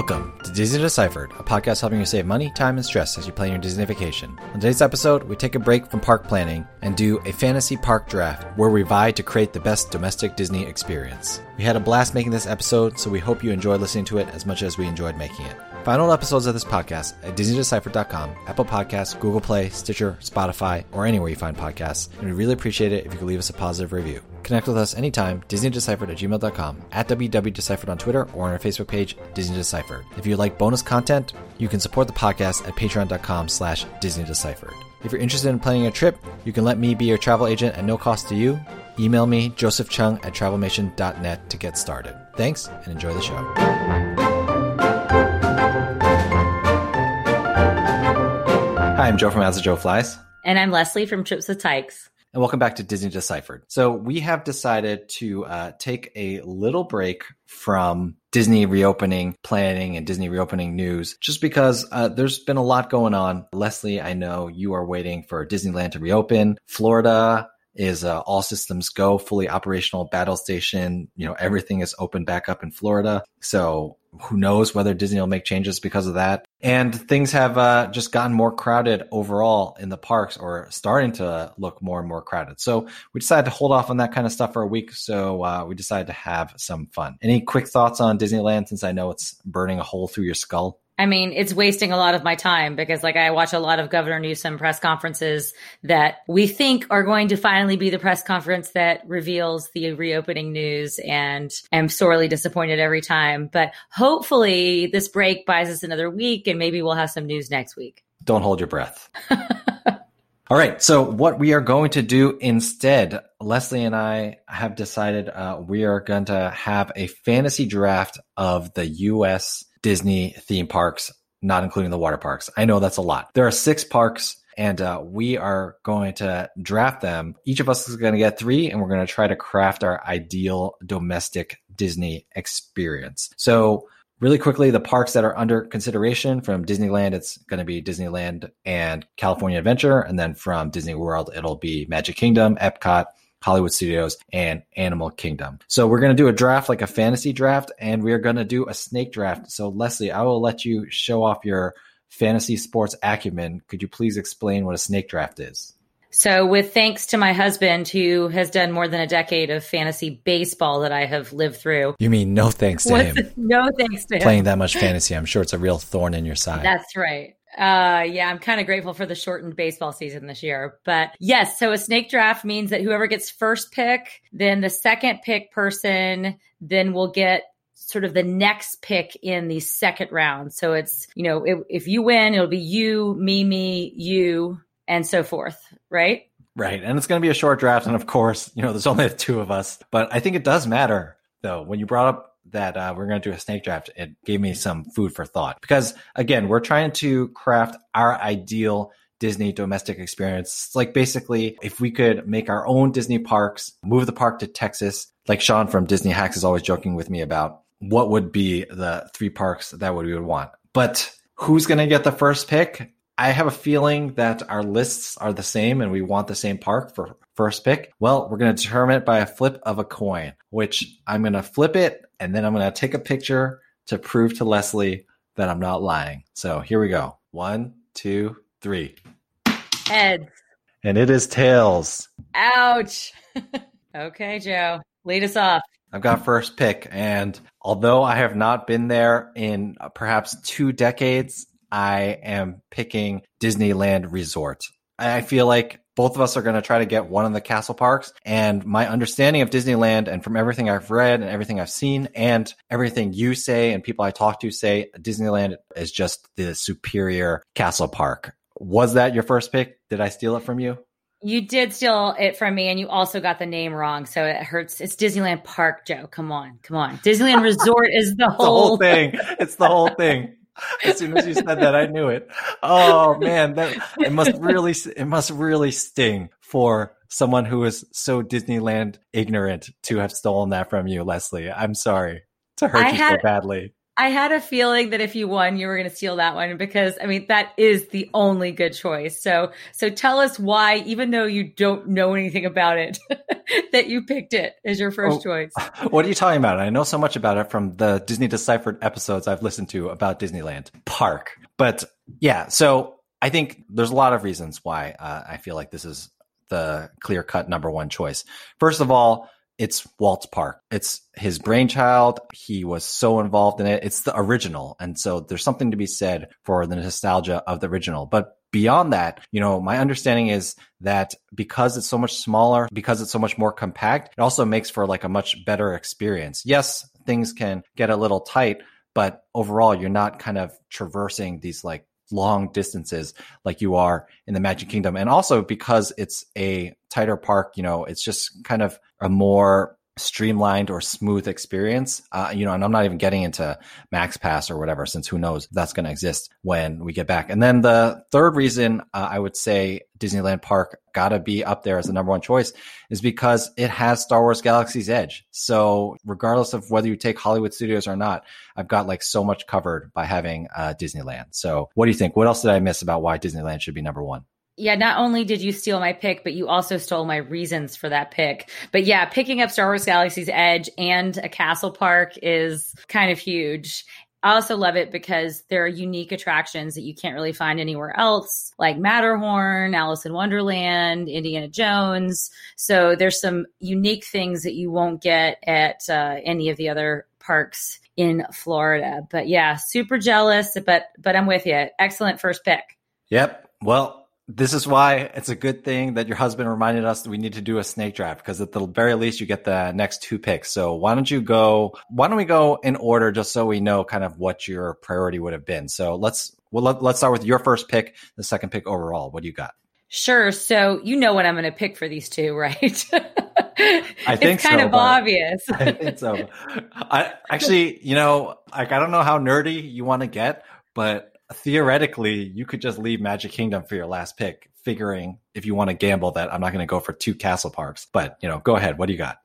Welcome to Disney Deciphered, a podcast helping you save money, time, and stress as you plan your Disney vacation. On today's episode, we take a break from park planning and do a fantasy park draft where we vie to create the best domestic Disney experience. We had a blast making this episode, so we hope you enjoyed listening to it as much as we enjoyed making it. Find all episodes of this podcast at DisneyDeciphered.com, Apple Podcasts, Google Play, Stitcher, Spotify, or anywhere you find podcasts, and we'd really appreciate it if you could leave us a positive review. Connect with us anytime, DisneyDeciphered at gmail.com, at WDWDeciphered on Twitter, or on our Facebook page, Disney Deciphered. If you'd like bonus content, you can support the podcast at patreon.com slash Disney Deciphered. If you're interested in planning a trip, you can let me be your travel agent at no cost to you. Email me, Joseph Cheung at travelmation.net to get started. Thanks, and enjoy the show. Hi, I'm Joe from As the Joe Flies. And I'm Leslie from Trips with Tykes. And welcome back to Disney Deciphered. So, we have decided to uh, take a little break from Disney reopening planning and Disney reopening news just because uh, there's been a lot going on. Leslie, I know you are waiting for Disneyland to reopen. Florida is uh, all systems go, fully operational battle station. You know, everything is open back up in Florida. So, who knows whether Disney will make changes because of that. And things have uh, just gotten more crowded overall in the parks or starting to look more and more crowded. So we decided to hold off on that kind of stuff for a week. So uh, we decided to have some fun. Any quick thoughts on Disneyland since I know it's burning a hole through your skull? I mean, it's wasting a lot of my time because like I watch a lot of Governor Newsom press conferences that we think are going to finally be the press conference that reveals the reopening news and I'm sorely disappointed every time. But hopefully this break buys us another week and maybe we'll have some news next week. Don't hold your breath. All right. So what we are going to do instead, Leslie and I have decided uh, we are going to have a fantasy draft of the U.S. Disney theme parks, not including the water parks. I know that's a lot. There are six parks and uh, we are going to draft them. Each of us is going to get three, and we're going to try to craft our ideal domestic Disney experience. So, really quickly, the parks that are under consideration from Disneyland, it's going to be Disneyland and California Adventure. And then from Disney World, it'll be Magic Kingdom, Epcot, Hollywood Studios, and Animal Kingdom. So we're going to do a draft like a fantasy draft, and we're going to do a snake draft. So Leslie, I will let you show off your fantasy sports acumen. Could you please explain what a snake draft is? So, with thanks to my husband, who has done more than a decade of fantasy baseball that I have lived through. You mean no thanks to him? No thanks to him. Playing that much fantasy, I'm sure it's a real thorn in your side. That's right. Uh, yeah, I'm kind of grateful for the shortened baseball season this year. But yes, so a snake draft means that whoever gets first pick, then the second pick person, then will get sort of the next pick in the second round. So it's, you know, if, if you win, it'll be you, me, me, you, and so forth, right? Right. And it's going to be a short draft. And of course, you know, there's only the two of us, but I think it does matter though. When you brought up that uh, we're going to do a snake draft, it gave me some food for thought because again, we're trying to craft our ideal Disney domestic experience. It's like basically if we could make our own Disney parks, move the park to Texas, like Sean from Disney Hacks is always joking with me about what would be the three parks that we would want. But who's going to get the first pick? I have a feeling that our lists are the same and we want the same park for first pick. Well, we're going to determine it by a flip of a coin, which I'm going to flip it and then I'm going to take a picture to prove to Leslie that I'm not lying. So here we go. One, two, three. Heads. And it is tails. Ouch. okay, Joe, lead us off. I've got first pick. And although I have not been there in uh, perhaps two decades, I am picking Disneyland Resort. I feel like both of us are going to try to get one of the castle parks. And my understanding of Disneyland and from everything I've read and everything I've seen and everything you say and people I talk to say, Disneyland is just the superior castle park. Was that your first pick? Did I steal it from you? You did steal it from me, and you also got the name wrong, so it hurts. It's Disneyland Park, Joe. Come on, come on. Disneyland Resort is the the whole, whole thing. It's the whole thing. As soon as you said that, I knew it. Oh man, that it must really it must really sting for someone who is so Disneyland ignorant to have stolen that from you, Leslie. I'm sorry to hurt I you had- so badly. I had a feeling that if you won, you were going to steal that one because I mean that is the only good choice. So so tell us why, even though you don't know anything about it, that you picked it as your first oh, choice. What are you talking about? I know so much about it from the Disney Deciphered episodes I've listened to about Disneyland Park. But yeah, so I think there's a lot of reasons why uh, I feel like this is the clear cut number one choice. First of all, it's Walt's Park. It's his brainchild. He was so involved in it. It's the original. And so there's something to be said for the nostalgia of the original. But beyond that, you know, my understanding is that because it's so much smaller, because it's so much more compact, it also makes for like a much better experience. Yes, things can get a little tight, but overall, you're not kind of traversing these like long distances like you are in the Magic Kingdom. And also because it's a tighter park, you know, it's just kind of a more streamlined or smooth experience. Uh, you know, and I'm not even getting into Max Pass or whatever, since who knows that's going to exist when we get back. And then the third reason uh, I would say Disneyland Park got to be up there as the number one choice is because it has Star Wars Galaxy's Edge. So regardless of whether you take Hollywood Studios or not, I've got like so much covered by having uh, Disneyland. So what do you think? What else did I miss about why Disneyland should be number one? Yeah, not only did you steal my pick, but you also stole my reasons for that pick. But yeah, picking up Star Wars Galaxy's Edge and a castle park is kind of huge. I also love it because there are unique attractions that you can't really find anywhere else, like Matterhorn, Alice in Wonderland, Indiana Jones. So there's some unique things that you won't get at uh, any of the other parks in Florida. But yeah, super jealous, but but I'm with you. Excellent first pick. Yep. Well, this is why it's a good thing that your husband reminded us that we need to do a snake draft because at the very least you get the next two picks. So why don't you go? Why don't we go in order just so we know kind of what your priority would have been? So let's well let, let's start with your first pick, the second pick overall. What do you got? Sure. So you know what I'm going to pick for these two, right? I think it's kind so, of obvious. I think so. I actually, you know, like I don't know how nerdy you want to get, but theoretically, you could just leave Magic Kingdom for your last pick, figuring if you want to gamble that I'm not going to go for two castle parks. But, you know, go ahead. What do you got?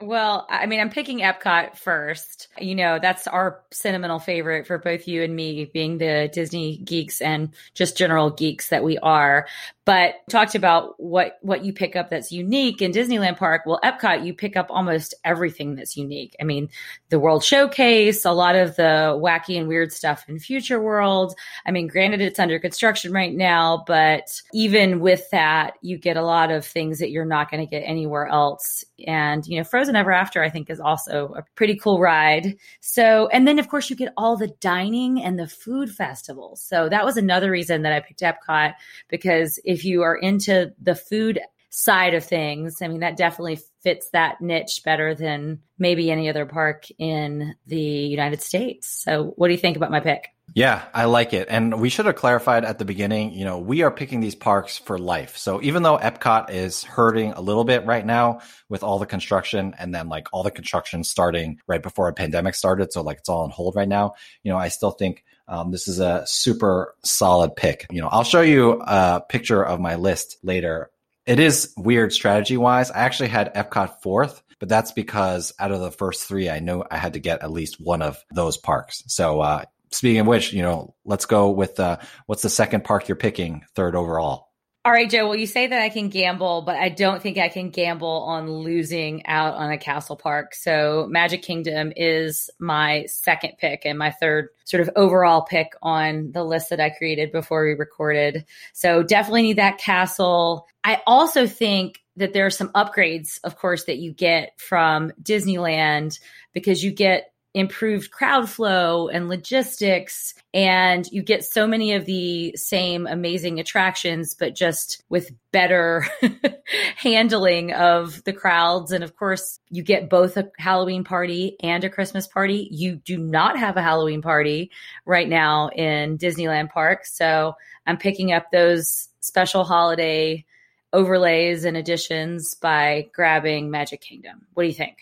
Well, I mean, I'm picking Epcot first. You know, that's our sentimental favorite for both you and me, being the Disney geeks and just general geeks that we are but talked about what what you pick up that's unique in Disneyland Park. Well, Epcot, you pick up almost everything that's unique. I mean, the World Showcase, a lot of the wacky and weird stuff in Future World. I mean, granted, it's under construction right now, but even with that, you get a lot of things that you're not going to get anywhere else. And you know, Frozen Ever After, I think, is also a pretty cool ride. So, and then of course, you get all the dining and the food festivals. So that was another reason that I picked Epcot because if you are into the food side of things, I mean, that definitely fits that niche better than maybe any other park in the United States. So, what do you think about my pick? Yeah, I like it. And we should have clarified at the beginning, you know, we are picking these parks for life. So even though Epcot is hurting a little bit right now with all the construction and then like all the construction starting right before a pandemic started. So like it's all on hold right now. You know, I still think um, this is a super solid pick. You know, I'll show you a picture of my list later. It is weird strategy wise. I actually had Epcot fourth, but that's because out of the first three, I know I had to get at least one of those parks. So, uh, speaking of which, you know, let's go with uh, what's the second park you're picking third overall? All right, Joe. Well, you say that I can gamble, but I don't think I can gamble on losing out on a castle park. So Magic Kingdom is my second pick and my third sort of overall pick on the list that I created before we recorded. So definitely need that castle. I also think that there are some upgrades, of course, that you get from Disneyland because you get improved crowd flow and logistics and you get so many of the same amazing attractions but just with better handling of the crowds. And of course you get both a halloween party and a christmas party. You do not have a halloween party right now in disneyland park. So i'm picking up those special holiday overlays and additions by grabbing magic kingdom. What do you think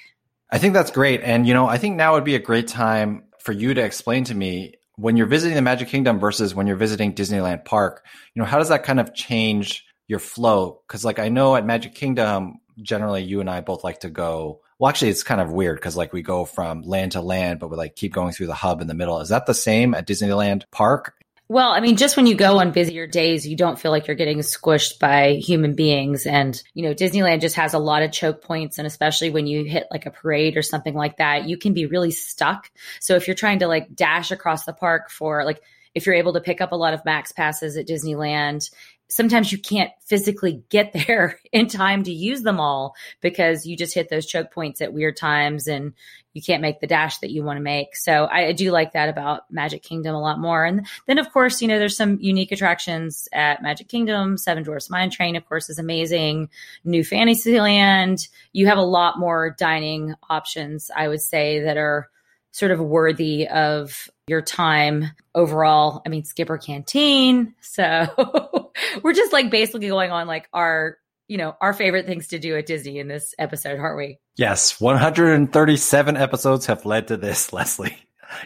I think that's great. And, you know, I think now would be a great time for you to explain to me when you're visiting the Magic Kingdom versus when you're visiting Disneyland Park, you know, how does that kind of change your flow? Cause like I know at Magic Kingdom, generally you and I both like to go well, actually, it's kind of weird because like we go from land to land, but we like keep going through the hub in the middle. Is that the same at Disneyland Park? Well, I mean, just when you go on busier days, you don't feel like you're getting squished by human beings. And, you know, Disneyland just has a lot of choke points. And especially when you hit like a parade or something like that, you can be really stuck. So if you're trying to like dash across the park for like, if you're able to pick up a lot of max passes at Disneyland sometimes you can't physically get there in time to use them all because you just hit those choke points at weird times and you can't make the dash that you want to make. So I, I, do like that about Magic Kingdom a lot more. And then of course, you know, there's some unique attractions at Magic Kingdom. Seven Dwarfs Mine Train, of course, is amazing. New Fantasyland. You have a lot more dining options, I would say, that are sort of worthy of your time overall. I mean, Skipper Canteen. So we're just like basically going on like our, you know, our favorite things to do at Disney in this episode, aren't we? Yes. 137 episodes have led to this, Leslie.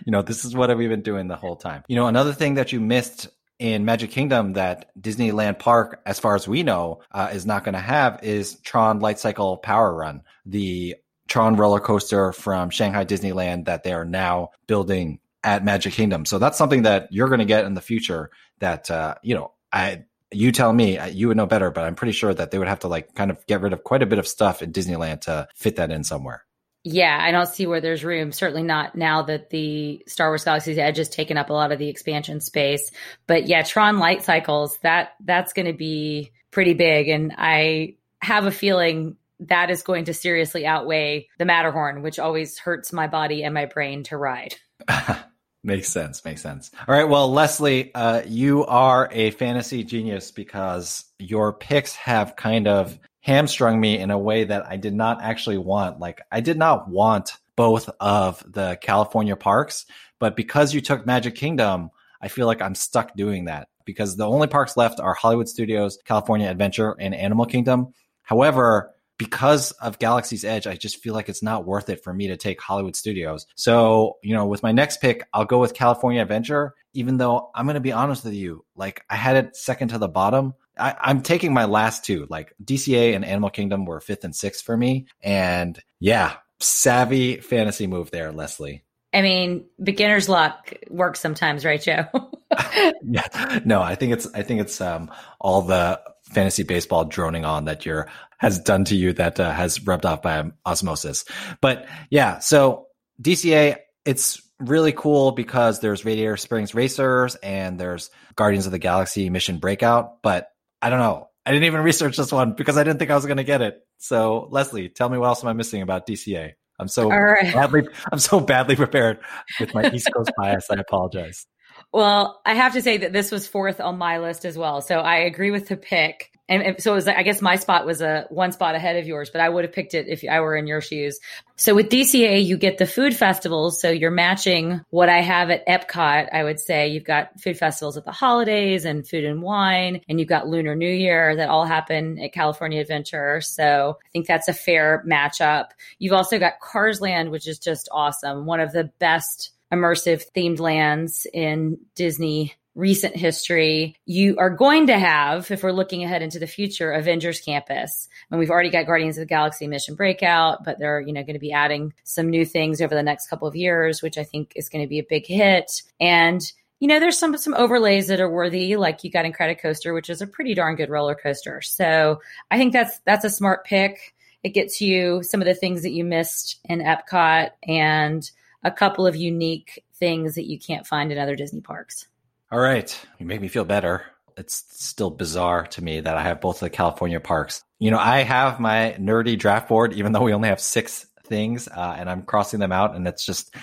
You know, this is what we've been doing the whole time. You know, another thing that you missed in Magic Kingdom that Disneyland Park, as far as we know, uh, is not going to have is Tron Light Cycle Power Run, the Tron roller coaster from Shanghai Disneyland that they are now building at Magic Kingdom. So that's something that you're going to get in the future that, uh, you know, I, you tell me, uh, you would know better, but I'm pretty sure that they would have to like kind of get rid of quite a bit of stuff in Disneyland to fit that in somewhere. Yeah, I don't see where there's room. Certainly not now that the Star Wars Galaxy's Edge has taken up a lot of the expansion space. But yeah, Tron Light Cycles, that that's going to be pretty big and I have a feeling that is going to seriously outweigh the Matterhorn, which always hurts my body and my brain to ride. makes sense. Makes sense. All right. Well, Leslie, uh, you are a fantasy genius because your picks have kind of hamstrung me in a way that I did not actually want. Like, I did not want both of the California parks, but because you took Magic Kingdom, I feel like I'm stuck doing that because the only parks left are Hollywood Studios, California Adventure, and Animal Kingdom. However, because of Galaxy's Edge, I just feel like it's not worth it for me to take Hollywood Studios. So, you know, with my next pick, I'll go with California Adventure, even though I'm going to be honest with you, like I had it second to the bottom. I, am taking my last two, like DCA and Animal Kingdom were fifth and sixth for me. And yeah, savvy fantasy move there, Leslie. I mean, beginner's luck works sometimes, right, Joe? yeah. No, I think it's I think it's um all the fantasy baseball droning on that your has done to you that uh, has rubbed off by osmosis. But yeah, so DCA, it's really cool because there's Radiator Springs Racers and there's Guardians of the Galaxy Mission Breakout. But I don't know. I didn't even research this one because I didn't think I was going to get it. So Leslie, tell me what else am I missing about DCA? I'm so right. badly I'm so badly prepared with my East Coast bias. I apologize. Well, I have to say that this was fourth on my list as well. So I agree with the pick. And, so it was, I guess my spot was a one spot ahead of yours, but I would have picked it if I were in your shoes. So with DCA, you get the food festivals. So you're matching what I have at Epcot. I would say you've got food festivals at the holidays and food and wine, and you've got Lunar New Year that all happen at California Adventure. So I think that's a fair matchup. You've also got Cars Land, which is just awesome. One of the best immersive themed lands in Disney recent history. You are going to have, if we're looking ahead into the future, Avengers Campus. And we've already got Guardians of the Galaxy Mission Breakout, but they're, you know, going to be adding some new things over the next couple of years, which I think is going to be a big hit. And you know, there's some some overlays that are worthy, like you got Incredicoaster, which is a pretty darn good roller coaster. So I think that's that's a smart pick. It gets you some of the things that you missed in Epcot and a couple of unique things that you can't find in other Disney parks. All right. You make me feel better. It's still bizarre to me that I have both the California parks. You know, I have my nerdy draft board, even though we only have six things, uh, and I'm crossing them out, and it's just,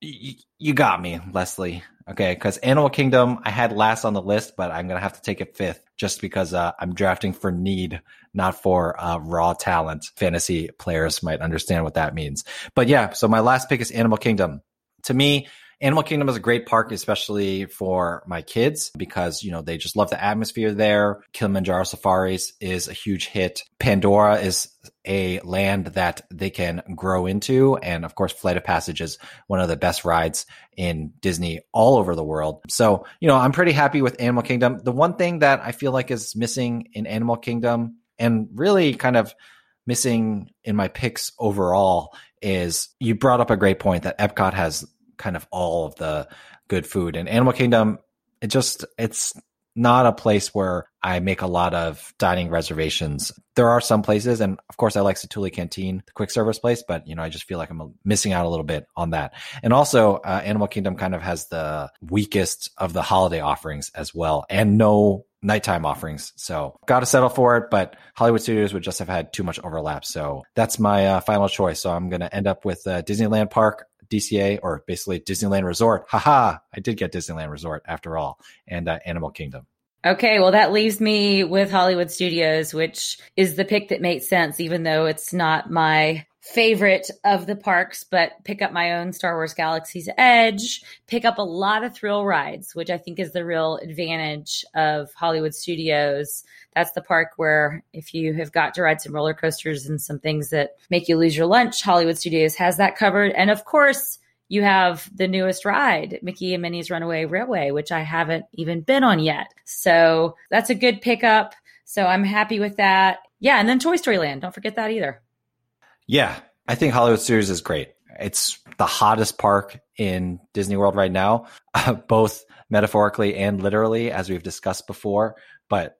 you got me, Leslie. Okay, because Animal Kingdom I had last on the list, but I'm gonna have to take it fifth just because uh, I'm drafting for need, not for uh, raw talent. Fantasy players might understand what that means. But yeah, so my last pick is Animal Kingdom. To me, Animal Kingdom is a great park, especially for my kids because, you know, they just love the atmosphere there. Kilimanjaro Safaris is a huge hit. Pandora is a land that they can grow into. And of course, Flight of Passage is one of the best rides in Disney all over the world. So, you know, I'm pretty happy with Animal Kingdom. The one thing that I feel like is missing in Animal Kingdom and really kind of missing in my picks overall is you brought up a great point that Epcot has kind of all of the good food and Animal Kingdom. It just it's not a place where I make a lot of dining reservations. There are some places, and of course, I like Satu'li Canteen, the quick service place, but you know, I just feel like I'm missing out a little bit on that. And also, uh, Animal Kingdom kind of has the weakest of the holiday offerings as well, and no nighttime offerings. So, got to settle for it. But Hollywood Studios would just have had too much overlap. So that's my uh, final choice. So I'm going to end up with uh, Disneyland Park DCA or basically Disneyland Resort. Haha, I did get Disneyland Resort after all, and uh, Animal Kingdom. Okay, well, that leaves me with Hollywood Studios, which is the pick that makes sense, even though it's not my favorite of the parks, but pick up my own Star Wars Galaxy's Edge, pick up a lot of thrill rides, which I think is the real advantage of Hollywood Studios. That's the park where if you have got to ride some roller coasters and some things that make you lose your lunch, Hollywood Studios has that covered. And of course, you have the newest ride, Mickey and Minnie's Runaway Railway, which I haven't even been on yet. So that's a good pickup. So I'm happy with that. Yeah, and then Toy Story Land. Don't forget that either. Yeah, I think Hollywood Studios is great. It's the hottest park in Disney World right now, uh, both metaphorically and literally, as we've discussed before. But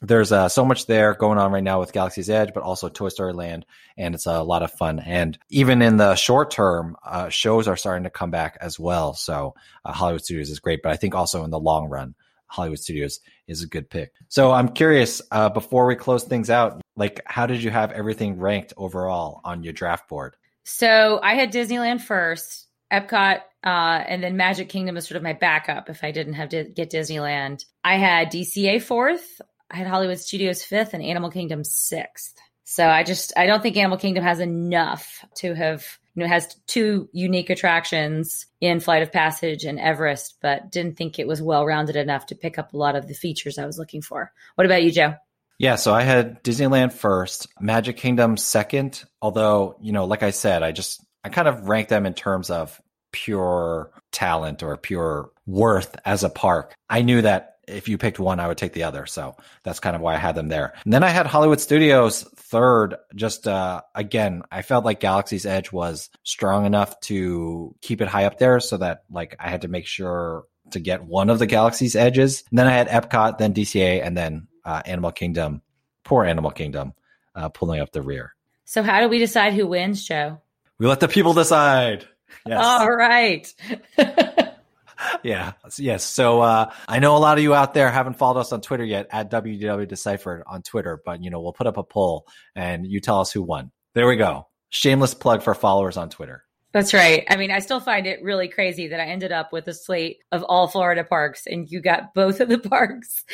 there's uh, so much there going on right now with Galaxy's Edge, but also Toy Story Land, and it's a lot of fun. And even in the short term, uh, shows are starting to come back as well. So uh, Hollywood Studios is great, but I think also in the long run, Hollywood Studios is a good pick. So I'm curious, uh, before we close things out, like how did you have everything ranked overall on your draft board? So I had Disneyland first, Epcot, uh, and then Magic Kingdom is sort of my backup if I didn't have to get Disneyland. I had DCA fourth, I had Hollywood Studios fifth, and Animal Kingdom sixth. So I just I don't think Animal Kingdom has enough to have you know has two unique attractions in Flight of Passage and Everest, but didn't think it was well rounded enough to pick up a lot of the features I was looking for. What about you, Joe? Yeah, so I had Disneyland first, Magic Kingdom second. Although, you know, like I said, I just I kind of rank them in terms of pure talent or pure worth as a park. I knew that if you picked one, I would take the other. So that's kind of why I had them there. And then I had Hollywood Studios third. Just uh, again, I felt like Galaxy's Edge was strong enough to keep it high up there, so that like I had to make sure to get one of the Galaxy's Edges. And then I had Epcot, then DCA, and then uh, Animal Kingdom, poor Animal Kingdom, uh, pulling up the rear. So, how do we decide who wins, Joe? We let the people decide. Yes. All right. yeah. Yes. So uh, I know a lot of you out there haven't followed us on Twitter yet at WDW Deciphered on Twitter, but you know we'll put up a poll and you tell us who won. There we go. Shameless plug for followers on Twitter. That's right. I mean, I still find it really crazy that I ended up with a slate of all Florida parks and you got both of the parks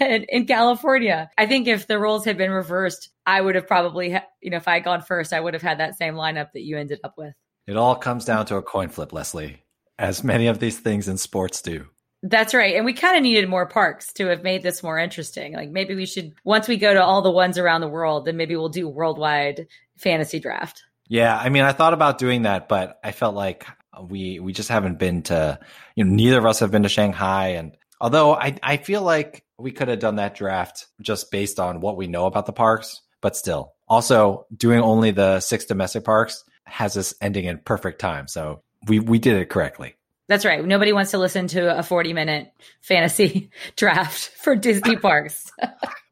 and in California. I think if the roles had been reversed, I would have probably, you know, if I had gone first, I would have had that same lineup that you ended up with. It all comes down to a coin flip, Leslie, as many of these things in sports do. That's right. And we kind of needed more parks to have made this more interesting. Like maybe we should, once we go to all the ones around the world, then maybe we'll do worldwide fantasy draft. Yeah, I mean, I thought about doing that, but I felt like we we just haven't been to you know neither of us have been to Shanghai, and although I I feel like we could have done that draft just based on what we know about the parks, but still, also doing only the six domestic parks has us ending in perfect time, so we we did it correctly. That's right. Nobody wants to listen to a 40 minute fantasy draft for Disney parks.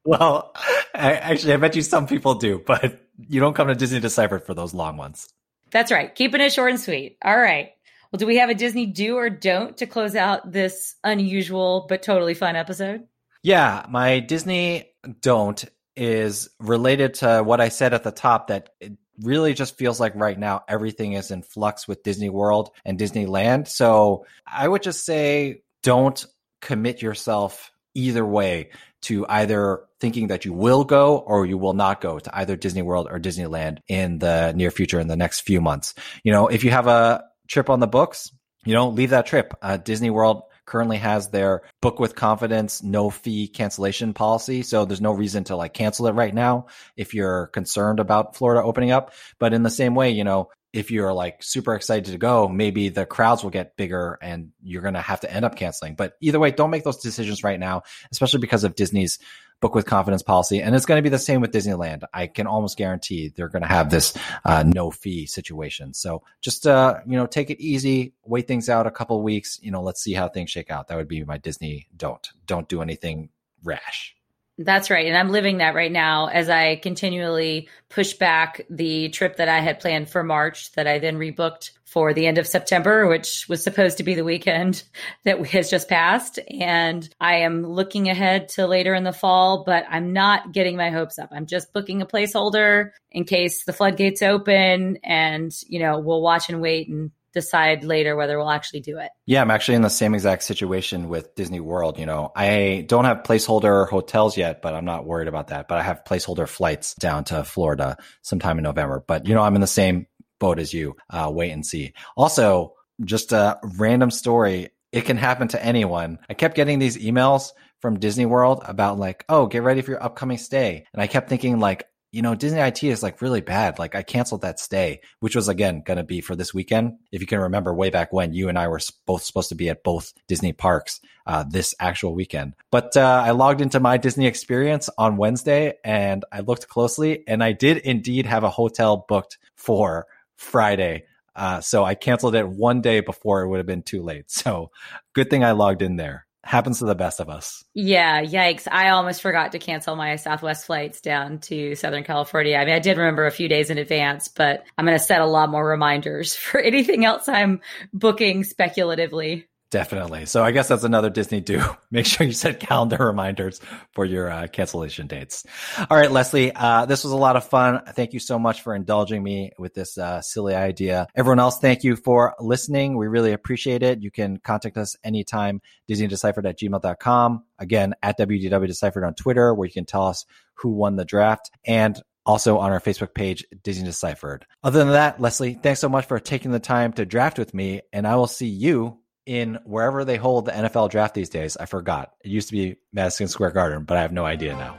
well, I, actually, I bet you some people do, but you don't come to Disney Deciphered for those long ones. That's right. Keeping it short and sweet. All right. Well, do we have a Disney do or don't to close out this unusual but totally fun episode? Yeah, my Disney don't is related to what I said at the top that it really just feels like right now everything is in flux with Disney World and Disneyland. So I would just say don't commit yourself either way to either thinking that you will go or you will not go to either Disney World or Disneyland in the near future in the next few months. You know, if you have a trip on the books, you know, leave that trip. Uh, Disney World currently has their book with confidence, no fee cancellation policy. So there's no reason to like cancel it right now if you're concerned about Florida opening up. But in the same way, you know, if you're like super excited to go, maybe the crowds will get bigger and you're going to have to end up canceling. But either way, don't make those decisions right now, especially because of Disney's book with confidence policy. And it's going to be the same with Disneyland. I can almost guarantee they're going to have this uh, no fee situation. So just, uh, you know, take it easy, wait things out a couple weeks. You know, let's see how things shake out. That would be my Disney don't. Don't do anything rash. That's right. And I'm living that right now as I continually push back the trip that I had planned for March that I then rebooked for the end of September, which was supposed to be the weekend that has just passed. And I am looking ahead to later in the fall, but I'm not getting my hopes up. I'm just booking a placeholder in case the floodgates open and, you know, we'll watch and wait and decide later whether we'll actually do it. Yeah, I'm actually in the same exact situation with Disney World. You know, I don't have placeholder hotels yet, but I'm not worried about that. But I have placeholder flights down to Florida sometime in November. But, you know, I'm in the same boat as you. Uh, wait and see. Also, just a random story. It can happen to anyone. I kept getting these emails from Disney World about like, oh, get ready for your upcoming stay. And I kept thinking like, you know, Disney IT is like really bad. Like I canceled that stay, which was again going to be for this weekend. If you can remember way back when you and I were both supposed to be at both Disney parks uh, this actual weekend. But uh, I logged into my Disney experience on Wednesday and I looked closely and I did indeed have a hotel booked for Friday. Uh, so I canceled it one day before it would have been too late. So good thing I logged in there happens to the best of us. Yeah, yikes. I almost forgot to cancel my Southwest flights down to Southern California. I mean, I did remember a few days in advance, but I'm going to set a lot more reminders for anything else I'm booking speculatively. Definitely. So I guess that's another Disney do. Make sure you set calendar reminders for your uh, cancellation dates. All right, Leslie, uh, this was a lot of fun. Thank you so much for indulging me with this uh, silly idea. Everyone else, thank you for listening. We really appreciate it. You can contact us anytime, DisneyDeciphered at gmail.com. Again, at WDW Deciphered on Twitter, where you can tell us who won the draft. And also on our Facebook page, Disney Deciphered. Other than that, Leslie, thanks so much for taking the time to draft with me, and I will see you in wherever they hold the NFL draft these days. I forgot. It used to be Madison Square Garden, but I have no idea now.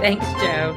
Thanks, Joe.